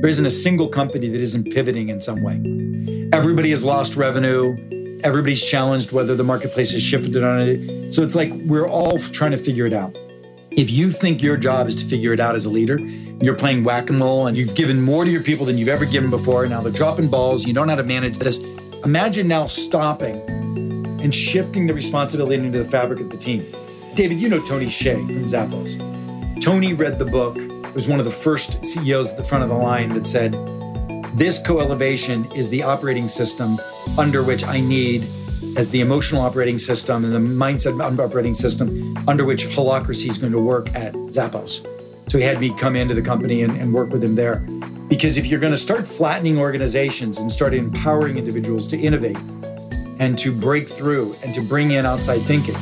There isn't a single company that isn't pivoting in some way. Everybody has lost revenue. Everybody's challenged whether the marketplace has shifted on it. So it's like we're all trying to figure it out. If you think your job is to figure it out as a leader, you're playing whack a mole and you've given more to your people than you've ever given before. Now they're dropping balls. You don't know how to manage this. Imagine now stopping and shifting the responsibility into the fabric of the team. David, you know Tony Hsieh from Zappos. Tony read the book, was one of the first CEOs at the front of the line that said, This co elevation is the operating system under which I need as the emotional operating system and the mindset operating system under which holacracy is going to work at Zappos. So he had me come into the company and, and work with him there. Because if you're going to start flattening organizations and start empowering individuals to innovate and to break through and to bring in outside thinking,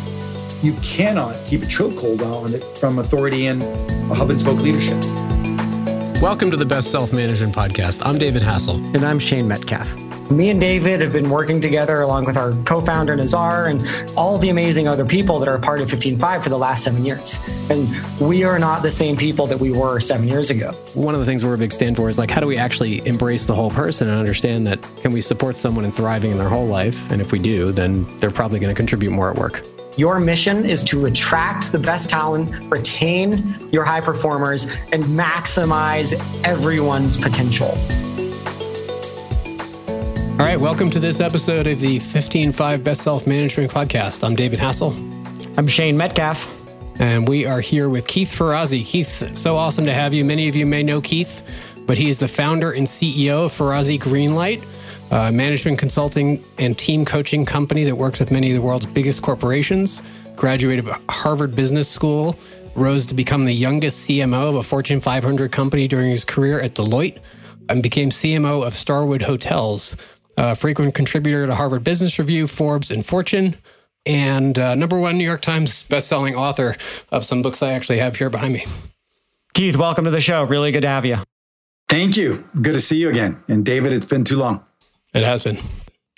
you cannot keep a chokehold on it from authority and a hub and spoke leadership. Welcome to the Best Self Management Podcast. I'm David Hassell. And I'm Shane Metcalf. Me and David have been working together along with our co founder Nazar and all the amazing other people that are a part of 15Five for the last seven years. And we are not the same people that we were seven years ago. One of the things we're a big stand for is like, how do we actually embrace the whole person and understand that can we support someone in thriving in their whole life? And if we do, then they're probably going to contribute more at work. Your mission is to attract the best talent, retain your high performers, and maximize everyone's potential. All right, welcome to this episode of the 15Five Best Self Management Podcast. I'm David Hassell. I'm Shane Metcalf. And we are here with Keith Ferrazzi. Keith, so awesome to have you. Many of you may know Keith, but he is the founder and CEO of Ferrazzi Greenlight, a management consulting and team coaching company that works with many of the world's biggest corporations. Graduated Harvard Business School, rose to become the youngest CMO of a Fortune 500 company during his career at Deloitte, and became CMO of Starwood Hotels, a frequent contributor to Harvard Business Review, Forbes, and Fortune, and uh, number one New York Times bestselling author of some books I actually have here behind me. Keith, welcome to the show. Really good to have you. Thank you. Good to see you again. And David, it's been too long. It has been.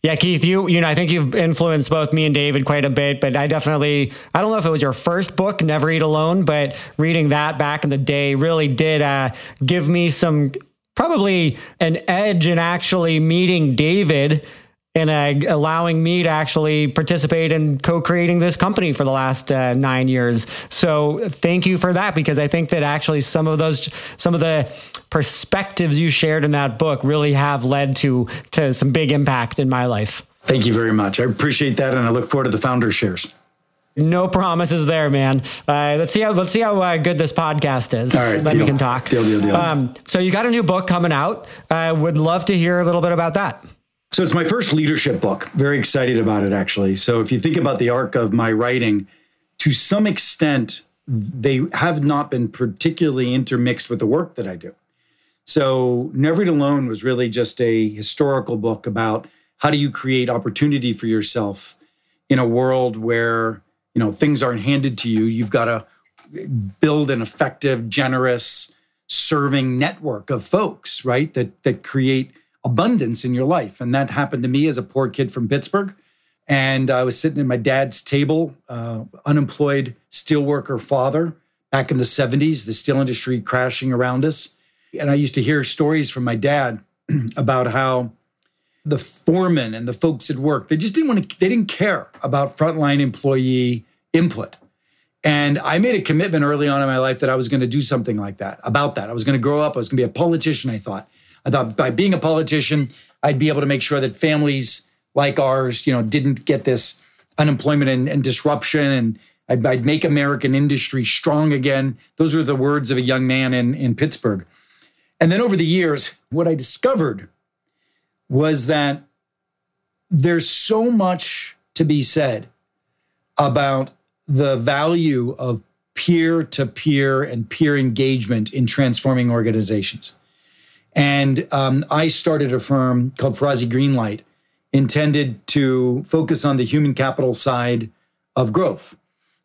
Yeah, Keith, you you know, I think you've influenced both me and David quite a bit, but I definitely I don't know if it was your first book, Never Eat Alone, but reading that back in the day really did uh, give me some probably an edge in actually meeting David and uh, allowing me to actually participate in co-creating this company for the last uh, nine years. So thank you for that because I think that actually some of those some of the perspectives you shared in that book really have led to to some big impact in my life. Thank you very much. I appreciate that, and I look forward to the founder shares. No promises there, man. Uh, let's see how let's see how uh, good this podcast is. All right, then deal. we can talk. Deal, deal, deal. Um, so you got a new book coming out. I would love to hear a little bit about that. So it's my first leadership book. Very excited about it, actually. So if you think about the arc of my writing, to some extent, they have not been particularly intermixed with the work that I do. So Never Alone was really just a historical book about how do you create opportunity for yourself in a world where you know things aren't handed to you you've got to build an effective generous serving network of folks right that that create abundance in your life. And that happened to me as a poor kid from pittsburgh. And i was sitting at my dad's table uh, unemployed steelworker father back in the 70s the steel industry crashing around us. And i used to hear stories from my dad about how the foremen and the folks at work they just didn't want to they didn't care about frontline employee input. And i made a commitment early on in my life that i was going to do something like that about that. I was going to grow up i was going to be a politician i thought i thought by being a politician i'd be able to make sure that families like ours you know didn't get this unemployment and, and disruption and I'd, I'd, make american industry strong again those were the words of a young man in, in pittsburgh and then over the years what i discovered was that there's so much to be said about the value of peer to peer and peer engagement in transforming organizations. And um, I started a firm called Ferrazzi Greenlight, intended to focus on the human capital side of growth.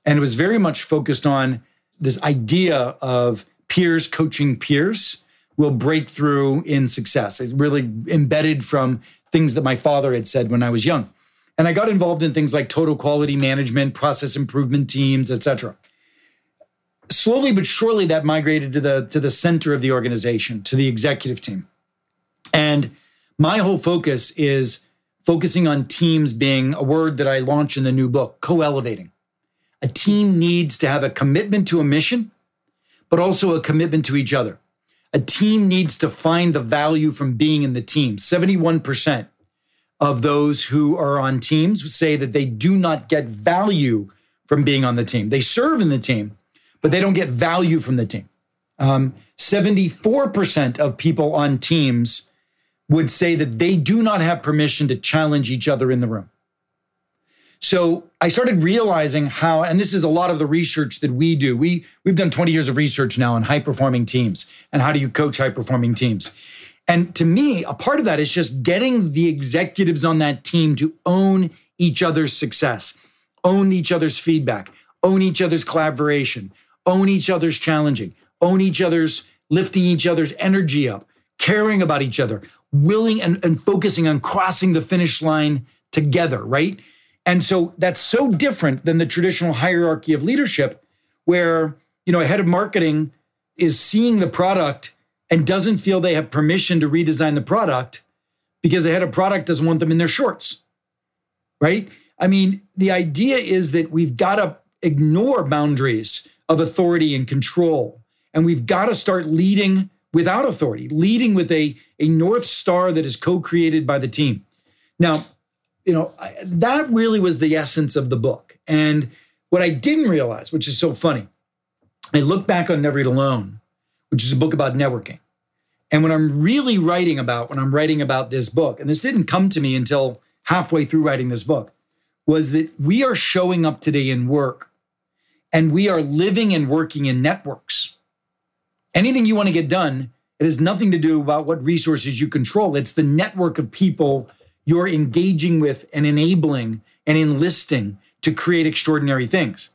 And it was very much focused on this idea of peers coaching peers will break through in success. It's really embedded from things that my father had said when I was young. And I got involved in things like total quality management, process improvement teams, etc. slowly but surely that migrated to the to the center of the organization, to the executive team. And my whole focus is focusing on teams being a word that I launch in the new book, co-elevating. A team needs to have a commitment to a mission, but also a commitment to each other. A team needs to find the value from being in the team. 71% of those who are on teams say that they do not get value from being on the team. They serve in the team, but they don't get value from the team. Um, 74% of people on teams would say that they do not have permission to challenge each other in the room. So I started realizing how, and this is a lot of the research that we do. We we've done 20 years of research now on high performing teams and how do you coach high performing teams. And to me, a part of that is just getting the executives on that team to own each other's success, own each other's feedback, own each other's collaboration, own each other's challenging, own each other's lifting each other's energy up, caring about each other, willing and, and focusing on crossing the finish line together, right? And so that's so different than the traditional hierarchy of leadership where, you know, a head of marketing is seeing the product and doesn't feel they have permission to redesign the product because the head of product doesn't want them in their shorts. Right? I mean, the idea is that we've got to ignore boundaries of authority and control. And we've got to start leading without authority, leading with a, a North Star that is co created by the team. Now, you know, I, that really was the essence of the book. And what I didn't realize, which is so funny, I look back on Never Eat Alone, which is a book about networking. And when I'm really writing about, when I'm writing about this book, and this didn't come to me until halfway through writing this book, was that we are showing up today in work and we are living and working in networks. Anything you want to get done, it has nothing to do about what resources you control. It's the network of people you're engaging with and enabling and enlisting to create extraordinary things.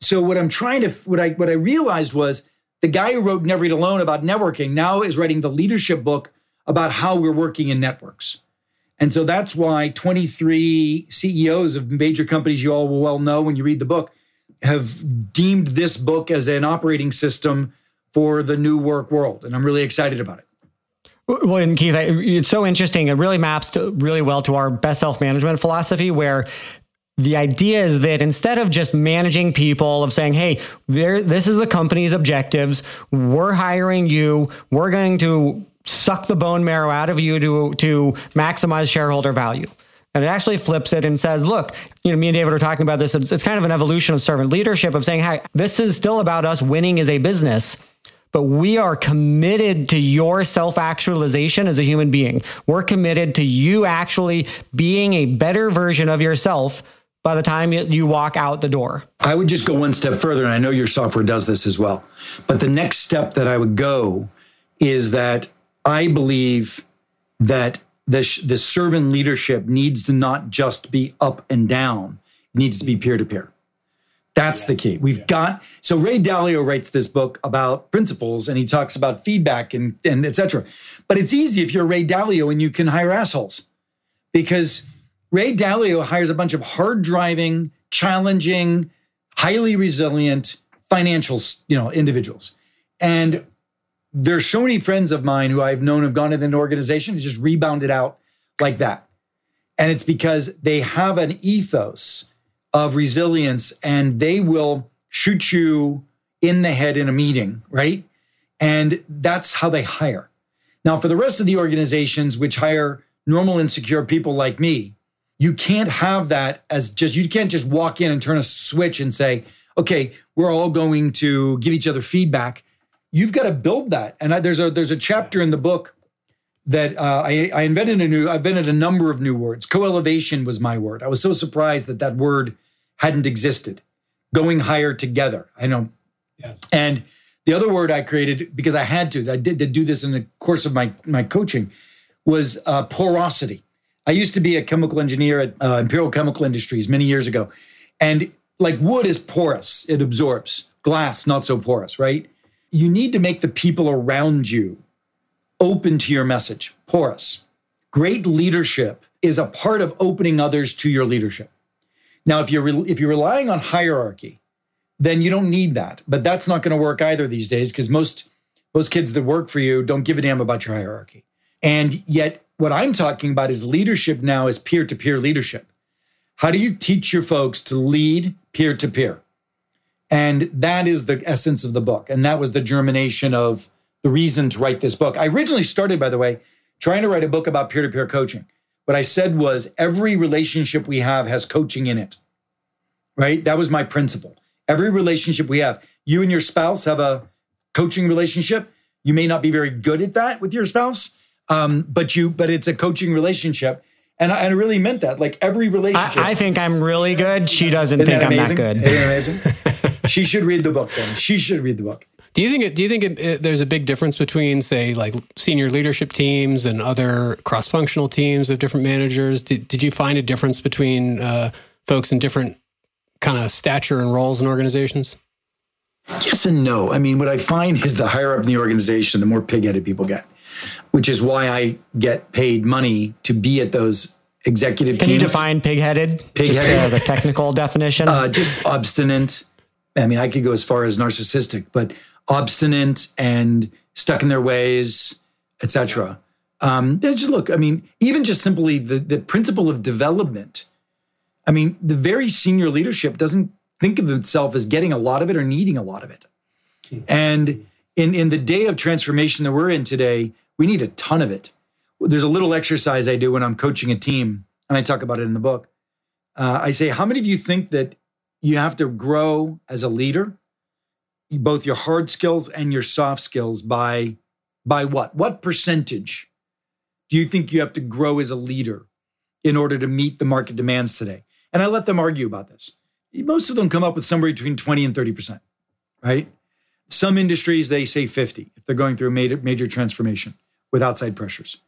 So what I'm trying to what I what I realized was the guy who wrote Never Eat Alone about networking now is writing the leadership book about how we're working in networks. And so that's why 23 CEOs of major companies you all will well know when you read the book have deemed this book as an operating system for the new work world. And I'm really excited about it. Well, and Keith, it's so interesting. It really maps to, really well to our best self management philosophy, where the idea is that instead of just managing people of saying hey this is the company's objectives we're hiring you we're going to suck the bone marrow out of you to to maximize shareholder value and it actually flips it and says, look, you know, me and David are talking about this. It's, it's kind of an evolution of servant leadership of saying, hey, this is still about us winning as a business but we are committed to your self actualization as a human being. We're committed to you actually being a better version of yourself by the time you walk out the door. I would just go one step further, and I know your software does this as well. But the next step that I would go is that I believe that the, the servant leadership needs to not just be up and down, it needs to be peer to peer. That's yes. the key. We've yeah. got so Ray Dalio writes this book about principles and he talks about feedback and and etc. But it's easy if you're Ray Dalio and you can hire assholes because Ray Dalio hires a bunch of hard driving, challenging, highly resilient financial you know individuals. And there's so many friends of mine who I've known have gone into an organization and just rebounded out like that. And it's because they have an ethos of resilience and they will shoot you in the head in a meeting, right? And that's how they hire. Now, for the rest of the organizations which hire normal insecure people like me, you can't have that as just, you can't just walk in and turn a switch and say, okay, we're all going to give each other feedback. You've got to build that. And I, there's a there's a chapter in the book that uh, I, I invented a new, I invented a number of new words. Co-elevation was my word. I was so surprised that that word hadn't existed. Going higher together. I know. Yes. And the other word I created because I had to, I did to do this in the course of my my coaching, was uh, porosity. I used to be a chemical engineer at uh, Imperial Chemical Industries many years ago, and like wood is porous; it absorbs. Glass not so porous, right? You need to make the people around you open to your message, porous. Great leadership is a part of opening others to your leadership. Now, if you're re- if you're relying on hierarchy, then you don't need that. But that's not going to work either these days because most most kids that work for you don't give a damn about your hierarchy. And yet, what I'm talking about is leadership now is peer to peer leadership. How do you teach your folks to lead peer to peer? And that is the essence of the book. And that was the germination of the reason to write this book. I originally started, by the way, trying to write a book about peer to peer coaching. What I said was every relationship we have has coaching in it, right? That was my principle. Every relationship we have, you and your spouse have a coaching relationship. You may not be very good at that with your spouse, um, but you, but it's a coaching relationship. And I, and I really meant that. Like every relationship. I, I think I'm really good. She doesn't think I'm that good. Isn't that amazing? she should read the book then. She should read the book. Do you think it, do you think it, it, there's a big difference between say like senior leadership teams and other cross-functional teams of different managers? Did, did you find a difference between uh, folks in different kind of stature and roles in organizations? Yes and no. I mean, what I find is the higher up in the organization, the more pig-headed people get, which is why I get paid money to be at those executive Can teams. Can you define pig-headed? Pig-headed. Just, uh, the technical definition. Uh, just obstinate. I mean, I could go as far as narcissistic, but obstinate and stuck in their ways, etc. Um, just look, I mean, even just simply the, the principle of development. I mean, the very senior leadership doesn't think of itself as getting a lot of it or needing a lot of it. And in, in the day of transformation that we're in today, we need a ton of it. There's a little exercise I do when I'm coaching a team, and I talk about it in the book. Uh, I say, How many of you think that you have to grow as a leader both your hard skills and your soft skills by by what? What percentage do you think you have to grow as a leader in order to meet the market demands today? And I let them argue about this. Most of them come up with somewhere between 20 and 30%, right? Some industries, they say 50 if they're going through a major, major transformation with outside pressures.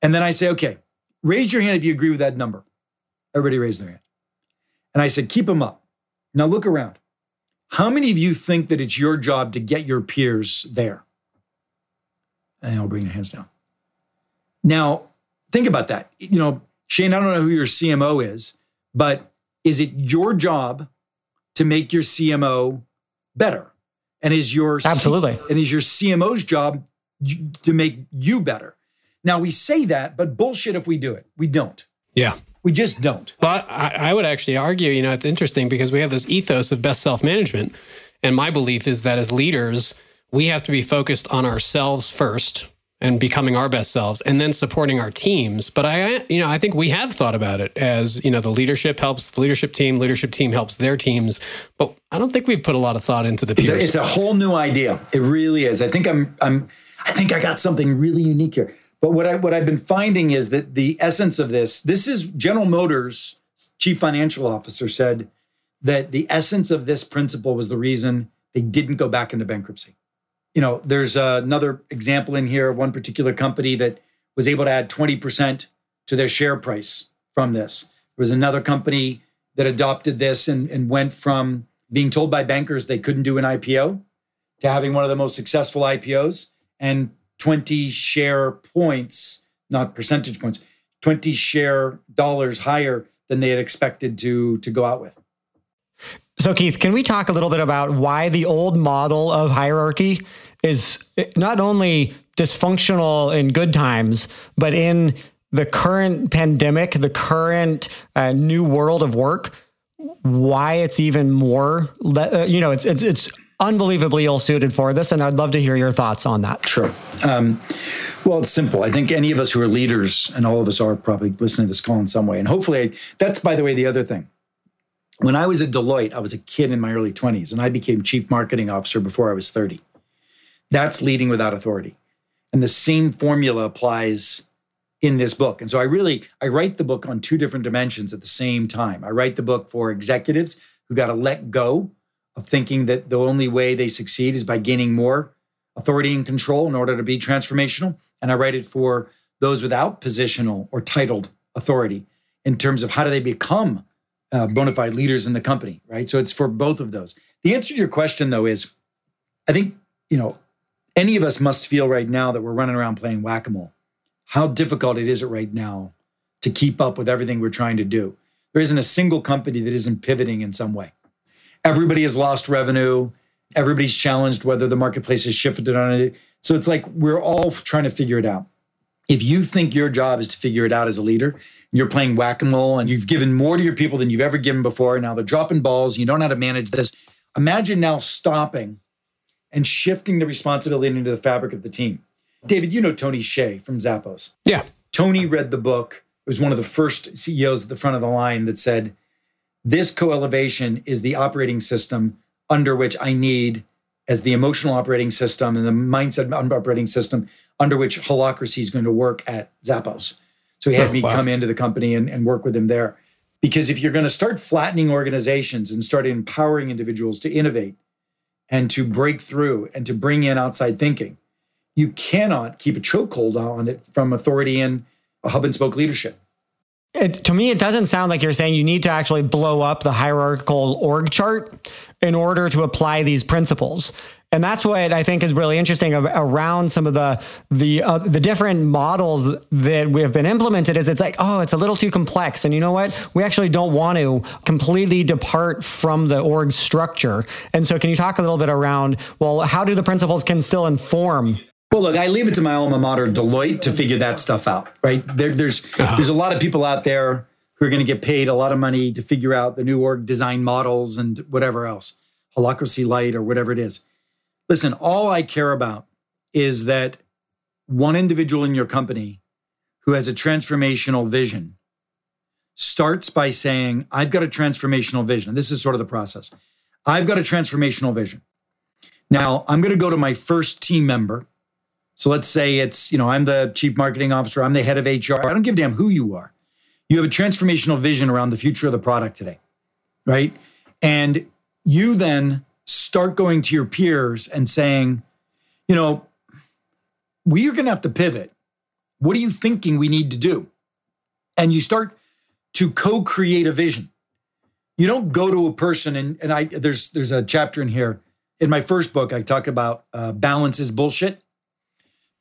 And then I say, okay, raise your hand if you agree with that number. Everybody raised their hand. And I said, keep them up. Now look around. How many of you think that it's your job to get your peers there? And I'll bring the hands down. Now, think about that. You know, Shane, I don't know who your CMO is, but is it your job to make your CMO better? And is your absolutely C- and is your CMO's job to make you better? Now we say that, but bullshit if we do it. We don't. Yeah. We just don't. But I, I would actually argue, you know, it's interesting because we have this ethos of best self management. And my belief is that as leaders, we have to be focused on ourselves first and becoming our best selves and then supporting our teams but i you know i think we have thought about it as you know the leadership helps the leadership team leadership team helps their teams but i don't think we've put a lot of thought into the peers. It's a, it's a whole new idea it really is i think i'm i'm i think i got something really unique here but what I what I've been finding is that the essence of this, this is General Motors chief financial officer said that the essence of this principle was the reason they didn't go back into bankruptcy. You know, there's uh, another example in here of one particular company that was able to add 20% to their share price from this. There was another company that adopted this and, and went from being told by bankers they couldn't do an IPO to having one of the most successful IPOs and 20 share points, not percentage points, 20 share dollars higher than they had expected to, to go out with. So, Keith, can we talk a little bit about why the old model of hierarchy is not only dysfunctional in good times, but in the current pandemic, the current uh, new world of work, why it's even more, uh, you know, it's, it's, it's unbelievably ill suited for this. And I'd love to hear your thoughts on that. Sure. Um, well, it's simple. I think any of us who are leaders, and all of us are probably listening to this call in some way. And hopefully, I, that's, by the way, the other thing. When I was at Deloitte, I was a kid in my early 20s, and I became chief marketing officer before I was 30. That's leading without authority. And the same formula applies in this book. And so I really I write the book on two different dimensions at the same time. I write the book for executives who got to let go of thinking that the only way they succeed is by gaining more authority and control in order to be transformational. And I write it for those without positional or titled authority in terms of how do they become uh, bona fide leaders in the company, right? So it's for both of those. The answer to your question, though, is I think, you know, any of us must feel right now that we're running around playing whack a mole. How difficult it is it right now to keep up with everything we're trying to do. There isn't a single company that isn't pivoting in some way everybody has lost revenue. Everybody's challenged whether the marketplace has shifted on it. So it's like we're all trying to figure it out. If you think your job is to figure it out as a leader, you're playing whack a mole and you've given more to your people than you've ever given before. Now they're dropping balls. You don't know how to manage this. Imagine now stopping and shifting the responsibility into the fabric of the team. David, you know Tony Hsieh from Zappos. Yeah. Tony read the book. It was one of the first CEOs at the front of the line that said, This co elevation is the operating system under which I need as the emotional operating system and the mindset operating system under which holacracy is going to work at Zappos. So he had oh, me wow. come into the company and, and work with him there. Because if you're going to start flattening organizations and start empowering individuals to innovate and to break through and to bring in outside thinking, you cannot keep a chokehold on it from authority and a hub and spoke leadership. It, to me, it doesn't sound like you're saying you need to actually blow up the hierarchical org chart in order to apply these principles. And that's what I think is really interesting around some of the the uh, the different models that we have been implemented. Is it's like, oh, it's a little too complex, and you know what? We actually don't want to completely depart from the org structure. And so, can you talk a little bit around, well, how do the principles can still inform well, look, I leave it to my alma mater, Deloitte, to figure that stuff out. Right there, there's uh-huh. there's a lot of people out there who are going to get paid a lot of money to figure out the new org design models and whatever else, holacracy light or whatever it is. Listen, all I care about is that one individual in your company who has a transformational vision starts by saying, I've got a transformational vision. This is sort of the process. I've got a transformational vision. Now, I'm going to go to my first team member so let's say it's, you know, I'm the chief marketing officer, I'm the head of HR. I don't give a damn who you are. You have a transformational vision around the future of the product today, right? And you then start going to your peers and saying, you know, we are going to have to pivot. What are you thinking we need to do? And you start to co-create a vision. You don't go to a person and and I there's there's a chapter in here in my first book I talk about uh, balance is bullshit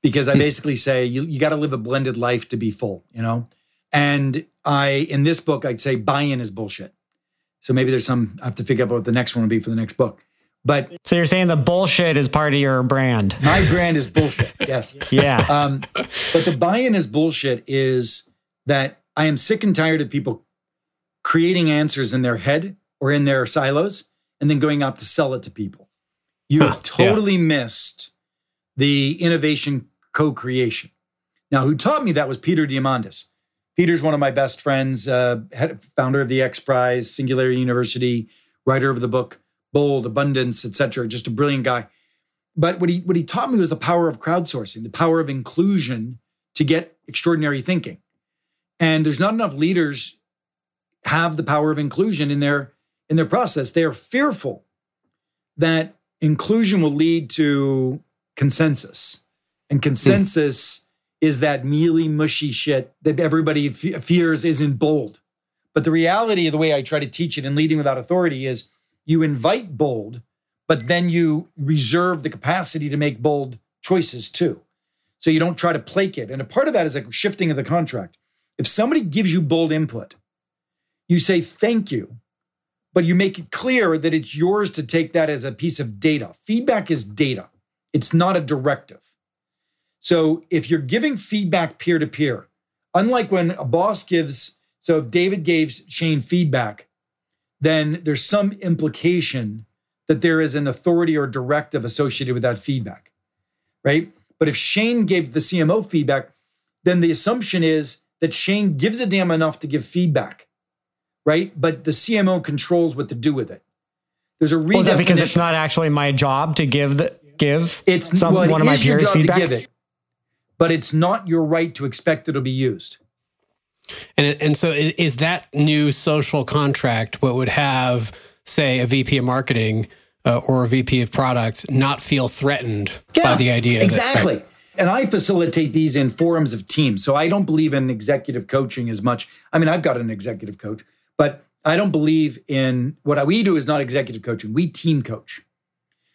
because I hmm. basically say you, you got to live a blended life to be full, you know? And I, in this book, I'd say buy in is bullshit. So maybe there's some, I have to figure out what the next one will be for the next book. But so you're saying the bullshit is part of your brand? My brand is bullshit. Yes. yeah. Um, but the buy in is bullshit is that I am sick and tired of people creating answers in their head or in their silos and then going out to sell it to people. You have totally yeah. missed the innovation co-creation. Now, who taught me that was Peter Diamandis. Peter's one of my best friends, uh, founder of the X Prize, Singularity University, writer of the book Bold, Abundance, etc. Just a brilliant guy. But what he what he taught me was the power of crowdsourcing, the power of inclusion to get extraordinary thinking. And there's not enough leaders have the power of inclusion in their in their process. They are fearful that inclusion will lead to consensus. And consensus mm. is that mealy, mushy shit that everybody f- fears isn't bold. But the reality of the way I try to teach it in Leading Without Authority is you invite bold, but then you reserve the capacity to make bold choices too. So you don't try to placate. And a part of that is like shifting of the contract. If somebody gives you bold input, you say thank you, but you make it clear that it's yours to take that as a piece of data. Feedback is data. It's not a directive. So if you're giving feedback peer to peer, unlike when a boss gives, so if David gave Shane feedback, then there's some implication that there is an authority or directive associated with that feedback, right? But if Shane gave the CMO feedback, then the assumption is that Shane gives a damn enough to give feedback, right? But the CMO controls what to do with it. There's a reason. Well, because it's not actually my job to give the give it's some, well, one of my peers feedback? To give it, but it's not your right to expect it'll be used. And and so is that new social contract what would have say a VP of marketing uh, or a VP of product not feel threatened yeah, by the idea exactly. That, right? and I facilitate these in forums of teams. So I don't believe in executive coaching as much. I mean, I've got an executive coach, but I don't believe in what we do is not executive coaching. We team coach.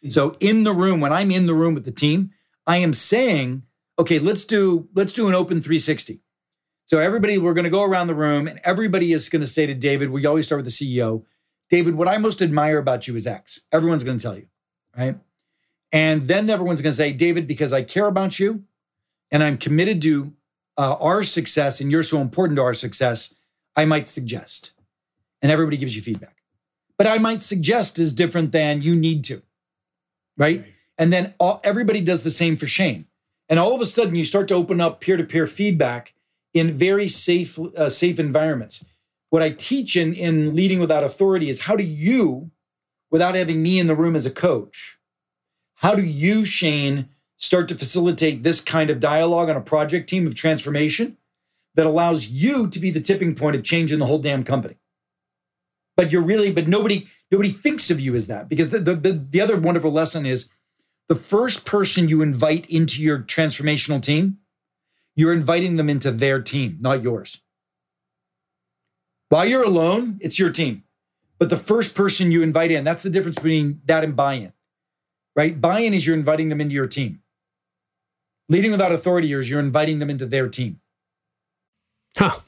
So in the room, when I'm in the room with the team, I am saying, okay, let's do let's do an open 360. So everybody, we're going to go around the room, and everybody is going to say to David, we always start with the CEO. David, what I most admire about you is X. Everyone's going to tell you, right? And then everyone's going to say, David, because I care about you and I'm committed to uh, our success and you're so important to our success, I might suggest. And everybody gives you feedback. But I might suggest is different than you need to, right? And then all, everybody does the same for Shane. And all of a sudden, you start to open up peer to peer feedback in very safe, uh, safe environments what I teach in, in leading without authority is how do you, without having me in the room as a coach, how do you, Shane, start to facilitate this kind of dialogue on a project team of transformation that allows you to be the tipping point of changing the whole damn company? But you're really, but nobody, nobody thinks of you as that because the, the, the, the other wonderful lesson is the first person you invite into your transformational team, you're inviting them into their team, not yours. While you're alone, it's your team. But the first person you invite in, that's the difference between that and buy in, right? Buy in is you're inviting them into your team. Leading without authority is you're inviting them into their team. Huh.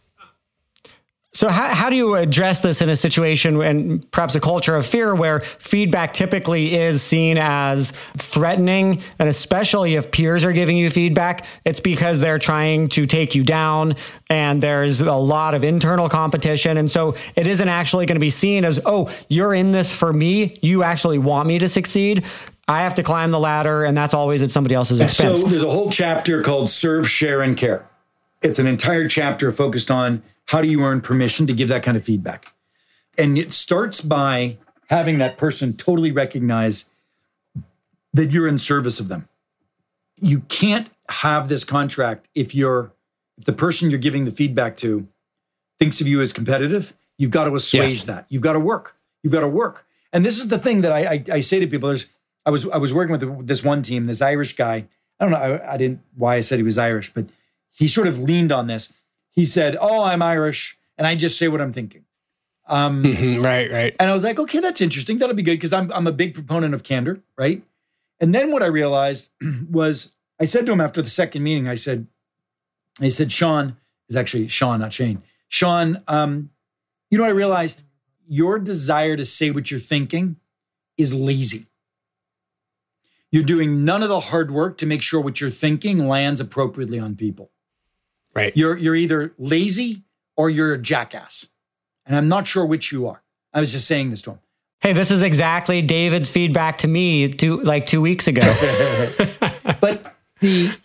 So how, how do you address this in a situation and perhaps a culture of fear where feedback typically is seen as threatening and especially if peers are giving you feedback it's because they're trying to take you down and there's a lot of internal competition and so it isn't actually going to be seen as oh you're in this for me you actually want me to succeed I have to climb the ladder and that's always at somebody else's expense. So there's a whole chapter called serve share and care. It's an entire chapter focused on how do you earn permission to give that kind of feedback? And it starts by having that person totally recognize that you're in service of them. You can't have this contract if you're if the person you're giving the feedback to thinks of you as competitive. You've got to assuage yes. that. You've got to work. You've got to work. And this is the thing that I, I, I say to people. There's I was I was working with this one team, this Irish guy. I don't know. I, I didn't why I said he was Irish, but he sort of leaned on this he said, "Oh, I'm Irish, and I just say what I'm thinking." Um, mm-hmm, right, right. And I was like, "Okay, that's interesting. That'll be good because I'm I'm a big proponent of candor, right?" And then what I realized was, I said to him after the second meeting, I said, "I said, Sean is actually Sean, not Shane. Sean, um, you know, what I realized your desire to say what you're thinking is lazy." You're doing none of the hard work to make sure what you're thinking lands appropriately on people. Right. You're you're either lazy or you're a jackass. And I'm not sure which you are. I was just saying this to him. Hey, this is exactly David's feedback to me two like two weeks ago. but the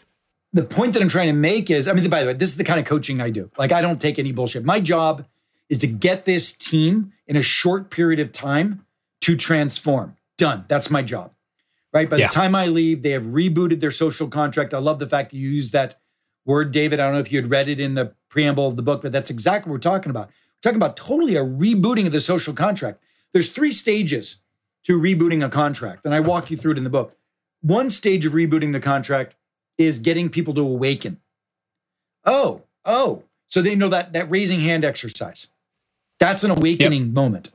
the point that I'm trying to make is, I mean, by the way, this is the kind of coaching I do. Like, I don't take any bullshit. My job is to get this team in a short period of time to transform. Done. That's my job. Right. By yeah. the time I leave, they have rebooted their social contract. I love the fact that you use that word, David. I don't know if you had read it in the preamble of the book, but that's exactly what we're talking about. We're talking about totally a rebooting of the social contract. There's three stages to rebooting a contract, and I walk you through it in the book. One stage of rebooting the contract is getting people to awaken. Oh, oh, so they know that that raising hand exercise. That's an awakening yep. moment.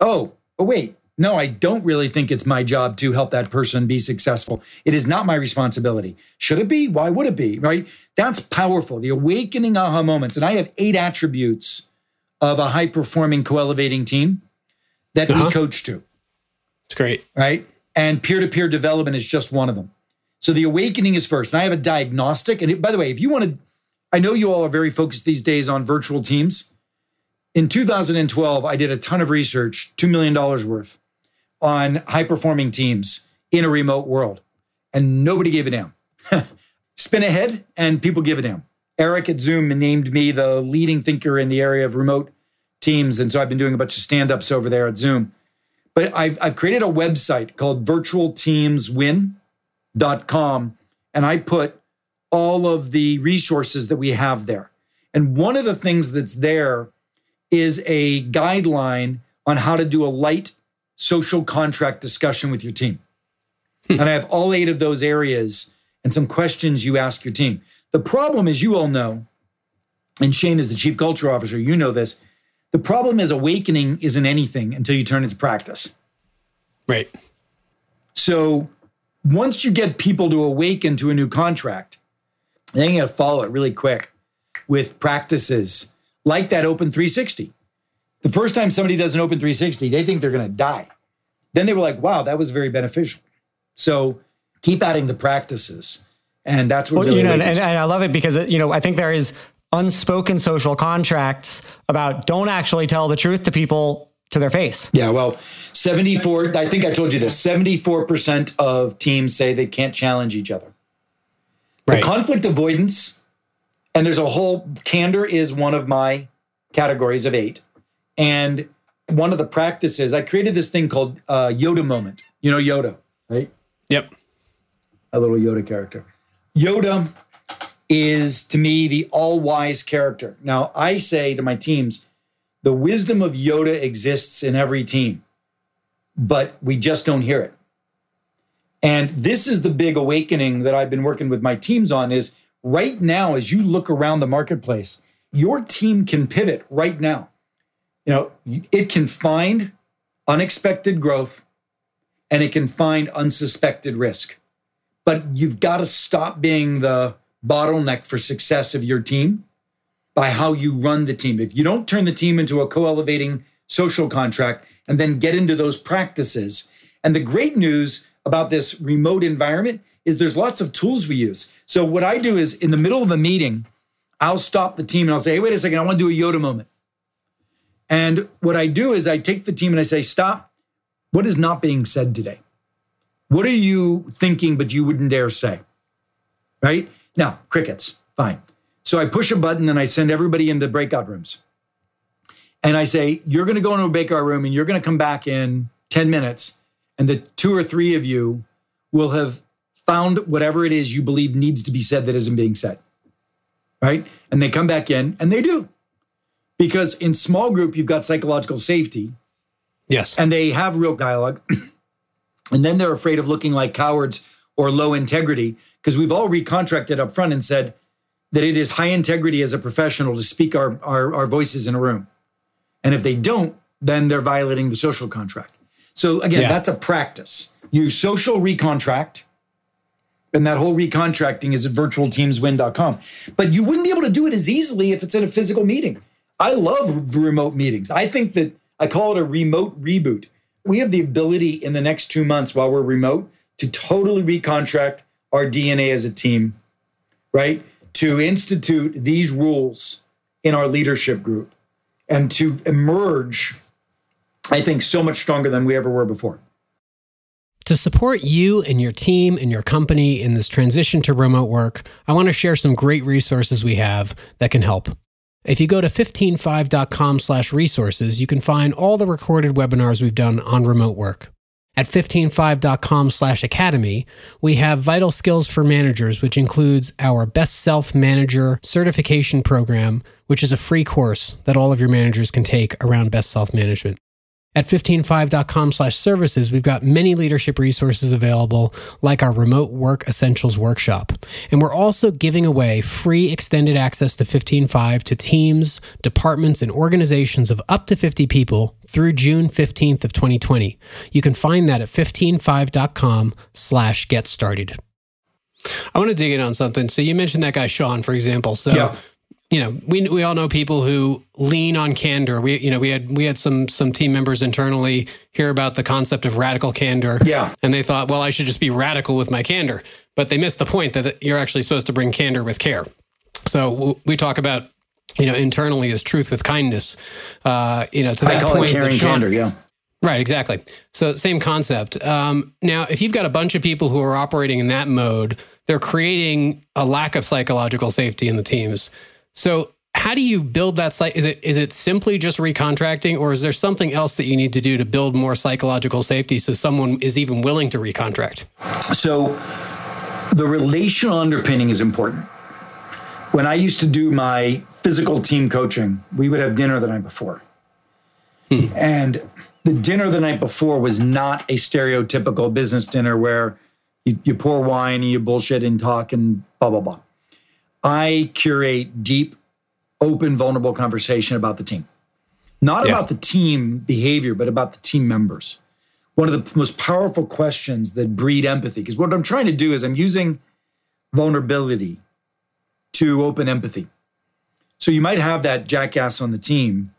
Oh, oh wait, no, I don't really think it's my job to help that person be successful. It is not my responsibility. Should it be? Why would it be? Right? That's powerful. The awakening aha moments. And I have eight attributes of a high performing, co elevating team that uh-huh. we coach to. It's great. Right? And peer to peer development is just one of them. So the awakening is first. And I have a diagnostic. And it, by the way, if you want to, I know you all are very focused these days on virtual teams. In 2012, I did a ton of research, $2 million worth on high performing teams in a remote world, and nobody gave a damn. Spin ahead, and people give a damn. Eric at Zoom named me the leading thinker in the area of remote teams. And so I've been doing a bunch of stand ups over there at Zoom. But I've, I've created a website called virtualteamswin.com, and I put all of the resources that we have there. And one of the things that's there is a guideline on how to do a light social contract discussion with your team. Hmm. And I have all eight of those areas and some questions you ask your team. The problem is, you all know, and Shane is the chief culture officer, you know this. The problem is, awakening isn't anything until you turn it into practice. Right. So once you get people to awaken to a new contract, then you got to follow it really quick with practices like that Open 360 The first time somebody does an open 360, they think they're going to die. Then they were like, wow, that was very beneficial. So keep adding the practices. And that's what well, really you know, and, and, I love it because you know I think there is unspoken social contracts about don't actually tell the truth to people to their face. Yeah, well, 74 I think I told you this. 74% of teams say they can't challenge each other. Right. The conflict avoidance and there's a whole candor is one of my categories of 8. And one of the practices, I created this thing called uh, Yoda moment. You know Yoda, right? Yep. A little Yoda character. Yoda is to me the all wise character. Now, I say to my teams, the wisdom of Yoda exists in every team, but we just don't hear it. And this is the big awakening that I've been working with my teams on is right now as you look around the marketplace, your team can pivot right now. You know, it can find unexpected growth and it can find unsuspected risk but you've got to stop being the bottleneck for success of your team by how you run the team. If you don't turn the team into a co elevating social contract and then get into those practices, and the great news about this remote environment is there's lots of tools we use. So, what I do is in the middle of a meeting, I'll stop the team and I'll say, hey, wait a second, I want to do a Yoda moment. And what I do is I take the team and I say, stop. What is not being said today? What are you thinking, but you wouldn't dare say? Right? Now, crickets, fine. So I push a button and I send everybody into breakout rooms. And I say, You're going to go into a breakout room and you're going to come back in 10 minutes. And the two or three of you will have found whatever it is you believe needs to be said that isn't being said. Right? And they come back in and they do. Because in small group, you've got psychological safety. Yes. And they have real dialogue. And then they're afraid of looking like cowards or low integrity because we've all recontracted up front and said that it is high integrity as a professional to speak our, our, our voices in a room. And if they don't, then they're violating the social contract. So again, yeah. that's a practice. You social recontract, and that whole recontracting is at virtualteamswin.com. But you wouldn't be able to do it as easily if it's in a physical meeting. I love remote meetings. I think that I call it a remote reboot we have the ability in the next two months while we're remote to totally recontract our DNA as a team, right? To institute these rules in our leadership group and to emerge, I think, so much stronger than we ever were before. To support you and your team and your company in this transition to remote work, I want to share some great resources we have that can help. If you go to 15Five.com slash resources, you can find all the recorded webinars we've done on remote work. At 15Five.com slash academy, we have Vital Skills for Managers, which includes our Best Self Manager certification program, which is a free course that all of your managers can take around best self management. At 15Five.com slash services, we've got many leadership resources available, like our Remote Work Essentials Workshop. And we're also giving away free extended access to 15Five to teams, departments, and organizations of up to 50 people through June 15th of 2020. You can find that at 15Five.com slash get started. I want to dig in on something. So you mentioned that guy, Sean, for example. So yeah you know, we we all know people who lean on candor. We you know we had we had some some team members internally hear about the concept of radical candor. Yeah, and they thought, well, I should just be radical with my candor, but they missed the point that you're actually supposed to bring candor with care. So we talk about you know internally as truth with kindness. Uh, you know, to that I call point, it caring Sean, candor. Yeah. Right, exactly. So, same concept. Um, now, if you've got a bunch of people who are operating in that mode, they're creating a lack of psychological safety in the teams. So how do you build that site? Is it is it simply just recontracting, or is there something else that you need to do to build more psychological safety so someone is even willing to recontract? So the relational underpinning is important. When I used to do my physical team coaching, we would have dinner the night before. Hmm. And the dinner the night before was not a stereotypical business dinner where you, you pour wine and you bullshit and talk and blah, blah, blah. I curate deep, open, vulnerable conversation about the team. Not yeah. about the team behavior, but about the team members. One of the most powerful questions that breed empathy, because what I'm trying to do is I'm using vulnerability to open empathy. So you might have that jackass on the team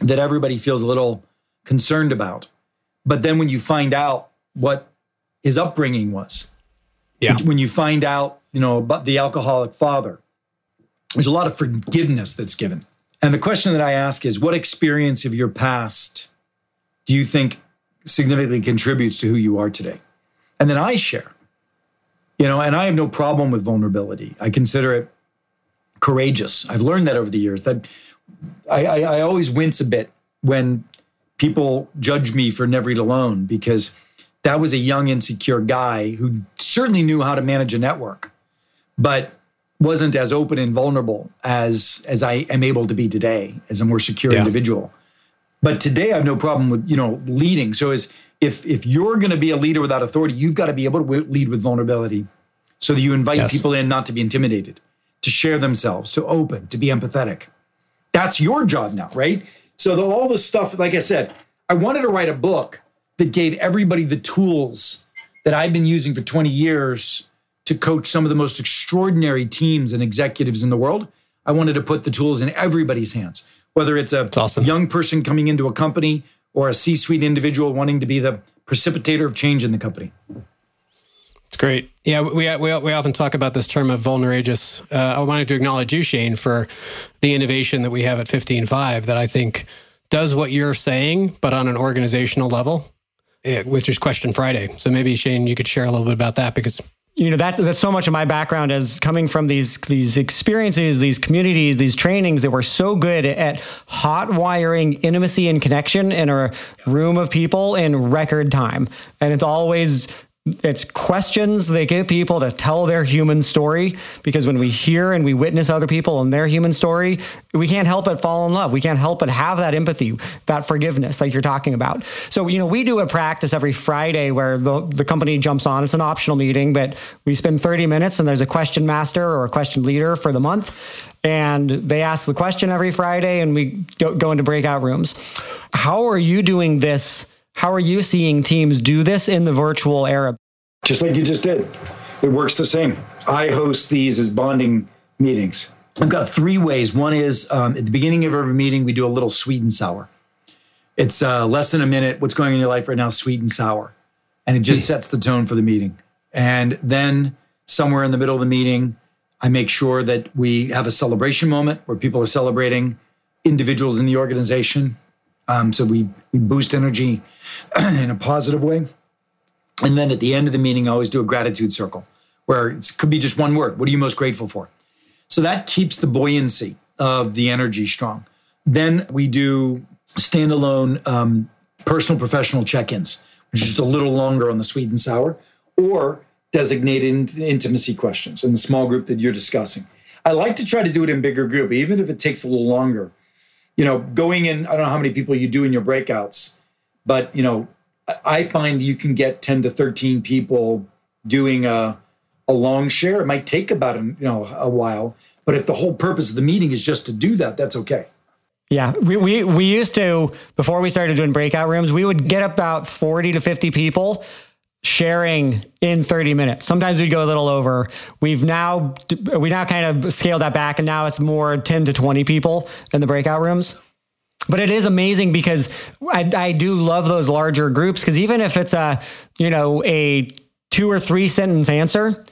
that everybody feels a little concerned about. But then when you find out what his upbringing was, yeah. when you find out, you know, about the alcoholic father, there's a lot of forgiveness that's given. And the question that I ask is what experience of your past do you think significantly contributes to who you are today? And then I share, you know, and I have no problem with vulnerability. I consider it courageous. I've learned that over the years that I, I, I always wince a bit when people judge me for never eat alone because that was a young, insecure guy who certainly knew how to manage a network, but wasn't as open and vulnerable as as I am able to be today as a more secure yeah. individual. But today I have no problem with, you know, leading. So as if if you're going to be a leader without authority, you've got to be able to lead with vulnerability so that you invite yes. people in not to be intimidated, to share themselves, to open, to be empathetic. That's your job now, right? So the, all the stuff, like I said, I wanted to write a book that gave everybody the tools that I've been using for 20 years to coach some of the most extraordinary teams and executives in the world. I wanted to put the tools in everybody's hands, whether it's a awesome. young person coming into a company or a C suite individual wanting to be the precipitator of change in the company. It's great. Yeah, we, we, we often talk about this term of vulnerageous. Uh, I wanted to acknowledge you, Shane, for the innovation that we have at 15Five that I think does what you're saying, but on an organizational level, eh, which is Question Friday. So maybe, Shane, you could share a little bit about that because you know that's that's so much of my background as coming from these these experiences these communities these trainings that were so good at hot wiring intimacy and connection in a room of people in record time. And it's always it's questions they get people to tell their human story because when we hear and we witness other people and their human story we can't help but fall in love. We can't help but have that empathy that forgiveness like you're talking about. So you know we do a practice every friday where the, the company jumps on. It's an optional meeting but we spend 30 minutes and there's a question master or a question leader for the month. And they ask the question every friday and we go, go into breakout rooms. How are you doing this how are you seeing teams do this in the virtual era? Just like you just did. It works the same. I host these as bonding meetings. I've got three ways. One is um, at the beginning of every meeting, we do a little sweet and sour. It's uh, less than a minute. What's going on in your life right now, sweet and sour. And it just hmm. sets the tone for the meeting. And then somewhere in the middle of the meeting, I make sure that we have a celebration moment where people are celebrating individuals in the organization. Um, so we, we boost energy in a positive way. And then at the end of the meeting, I always do a gratitude circle where it could be just one word. What are you most grateful for? So that keeps the buoyancy of the energy strong. Then we do standalone um, personal professional check ins, which is just a little longer on the sweet and sour, or designated intimacy questions in the small group that you're discussing. I like to try to do it in bigger group, even if it takes a little longer. You know, going in, I don't know how many people you do in your breakouts, but you know, I find you can get 10 to 13 people doing a, a long share. It might take about a, you know a while, but if the whole purpose of the meeting is just to do that, that's okay. Yeah, we, we we used to before we started doing breakout rooms, we would get about 40 to 50 people sharing in 30 minutes. Sometimes we'd go a little over. We've now we now kind of scaled that back and now it's more 10 to 20 people in the breakout rooms. But it is amazing because I, I do love those larger groups because even if it's a, you know, a two or three sentence answer,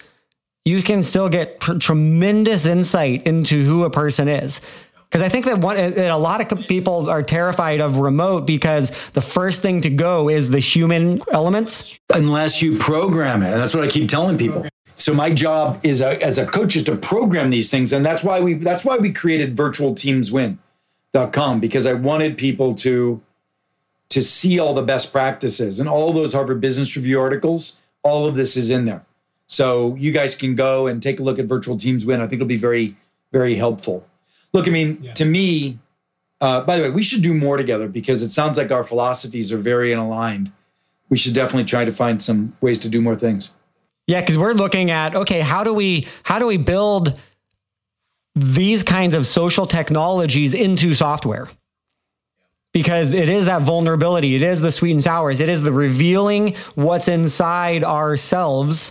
you can still get pr- tremendous insight into who a person is. Because I think that one, that a lot of people are terrified of remote because the first thing to go is the human elements. Unless you program it, and that's what I keep telling people. So my job is a, as a coach is to program these things, and that's why we that's why we created Virtual Teams Win com because I wanted people to to see all the best practices and all those Harvard Business Review articles. All of this is in there, so you guys can go and take a look at Virtual Teams Win. I think it'll be very very helpful. Look, I mean, yeah. to me, uh, by the way, we should do more together because it sounds like our philosophies are very aligned. We should definitely try to find some ways to do more things. Yeah, because we're looking at okay, how do we how do we build these kinds of social technologies into software because it is that vulnerability. It is the sweet and sours. It is the revealing what's inside ourselves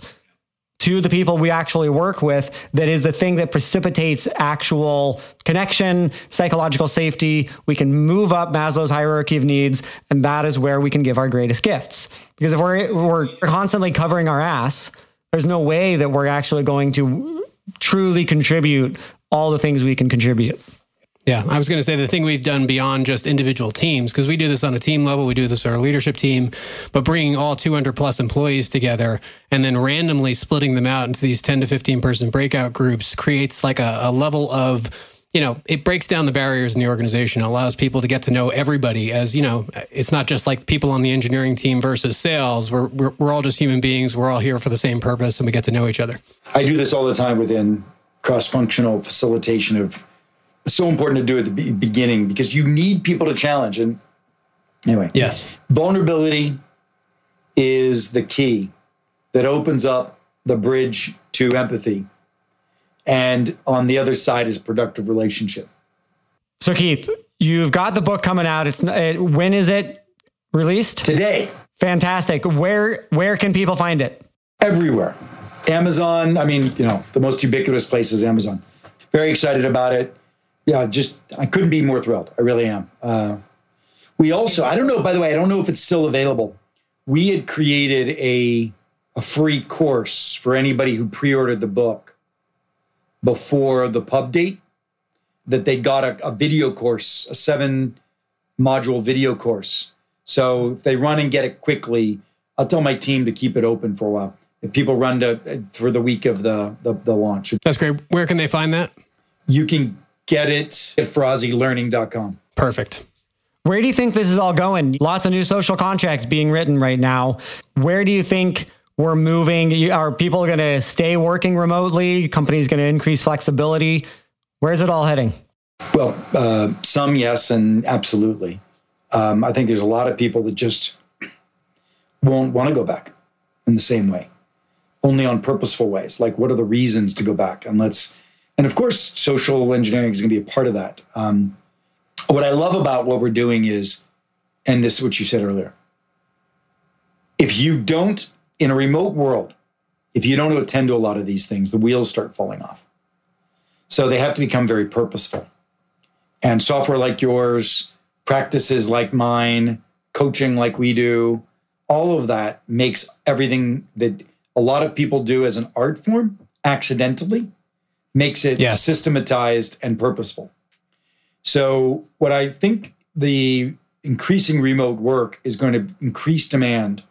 to the people we actually work with that is the thing that precipitates actual connection, psychological safety. We can move up Maslow's hierarchy of needs, and that is where we can give our greatest gifts. Because if we're we're constantly covering our ass, there's no way that we're actually going to truly contribute all the things we can contribute. Yeah, I was going to say the thing we've done beyond just individual teams, because we do this on a team level, we do this with our leadership team, but bringing all 200 plus employees together and then randomly splitting them out into these 10 to 15 person breakout groups creates like a, a level of you know, it breaks down the barriers in the organization. It allows people to get to know everybody as, you know, it's not just like people on the engineering team versus sales. We're, we're, we're all just human beings. We're all here for the same purpose and we get to know each other. I do this all the time within cross functional facilitation of it's so important to do at the beginning because you need people to challenge. And anyway, yes, vulnerability is the key that opens up the bridge to empathy. And on the other side is productive relationship. So, Keith, you've got the book coming out. It's it, when is it released? Today. Fantastic. Where where can people find it? Everywhere. Amazon. I mean, you know, the most ubiquitous place is Amazon. Very excited about it yeah, just I couldn't be more thrilled. I really am. Uh, we also, I don't know. By the way, I don't know if it's still available. We had created a a free course for anybody who pre-ordered the book before the pub date. That they got a, a video course, a seven module video course. So if they run and get it quickly, I'll tell my team to keep it open for a while. If people run to for the week of the the, the launch, that's great. Where can they find that? You can get it at ferrazzilearning.com. Perfect. Where do you think this is all going? Lots of new social contracts being written right now. Where do you think we're moving? Are people going to stay working remotely? Companies going to increase flexibility? Where's it all heading? Well, uh, some yes, and absolutely. Um, I think there's a lot of people that just won't want to go back in the same way, only on purposeful ways. Like, what are the reasons to go back? And let's and of course, social engineering is going to be a part of that. Um, what I love about what we're doing is, and this is what you said earlier, if you don't, in a remote world, if you don't attend to a lot of these things, the wheels start falling off. So they have to become very purposeful. And software like yours, practices like mine, coaching like we do, all of that makes everything that a lot of people do as an art form accidentally makes it yes. systematized and purposeful. So, what I think the increasing remote work is going to increase demand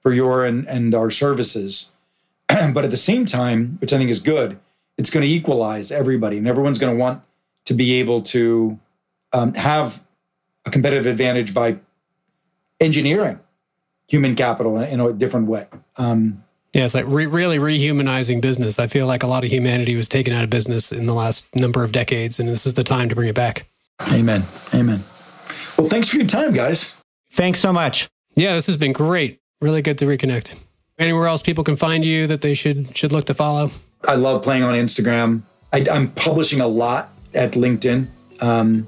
for your and, and our services. but at the same time, which I think is good, it's going to equalize everybody, and everyone's going to want to be able to um, have a competitive advantage by engineering human capital in a different way. Um, yeah, it's like re- really rehumanizing business. I feel like a lot of humanity was taken out of business in the last number of decades, and this is the time to bring it back. Amen. Amen. Well, thanks for your time, guys. Thanks so much. Yeah, this has been great. Really good to reconnect. Anywhere else people can find you that they should should look to follow? I love playing on Instagram. I, am publishing a lot at LinkedIn. Um,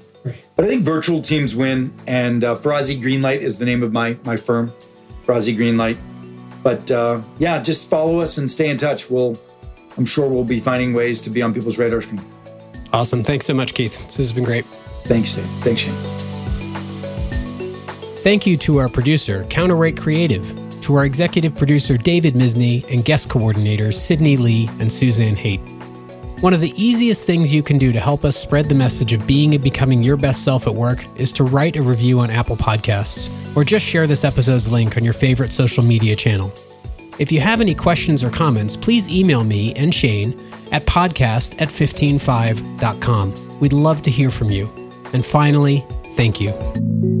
but I think virtual teams win, and uh, Ferrazzi Greenlight is the name of my my firm, Ferrazzi Greenlight. But uh, yeah, just follow us and stay in touch. We'll, I'm sure we'll be finding ways to be on people's radar screen. Awesome. Thanks so much, Keith. This has been great. Thanks, Dave. Thanks, Shane. Thank you to our producer, Counterweight Creative, to our executive producer, David Misney, and guest coordinators, Sydney Lee and Suzanne Haight. One of the easiest things you can do to help us spread the message of being and becoming your best self at work is to write a review on Apple Podcasts or just share this episode's link on your favorite social media channel. If you have any questions or comments, please email me and Shane at podcast at 15Five.com. We'd love to hear from you. And finally, thank you.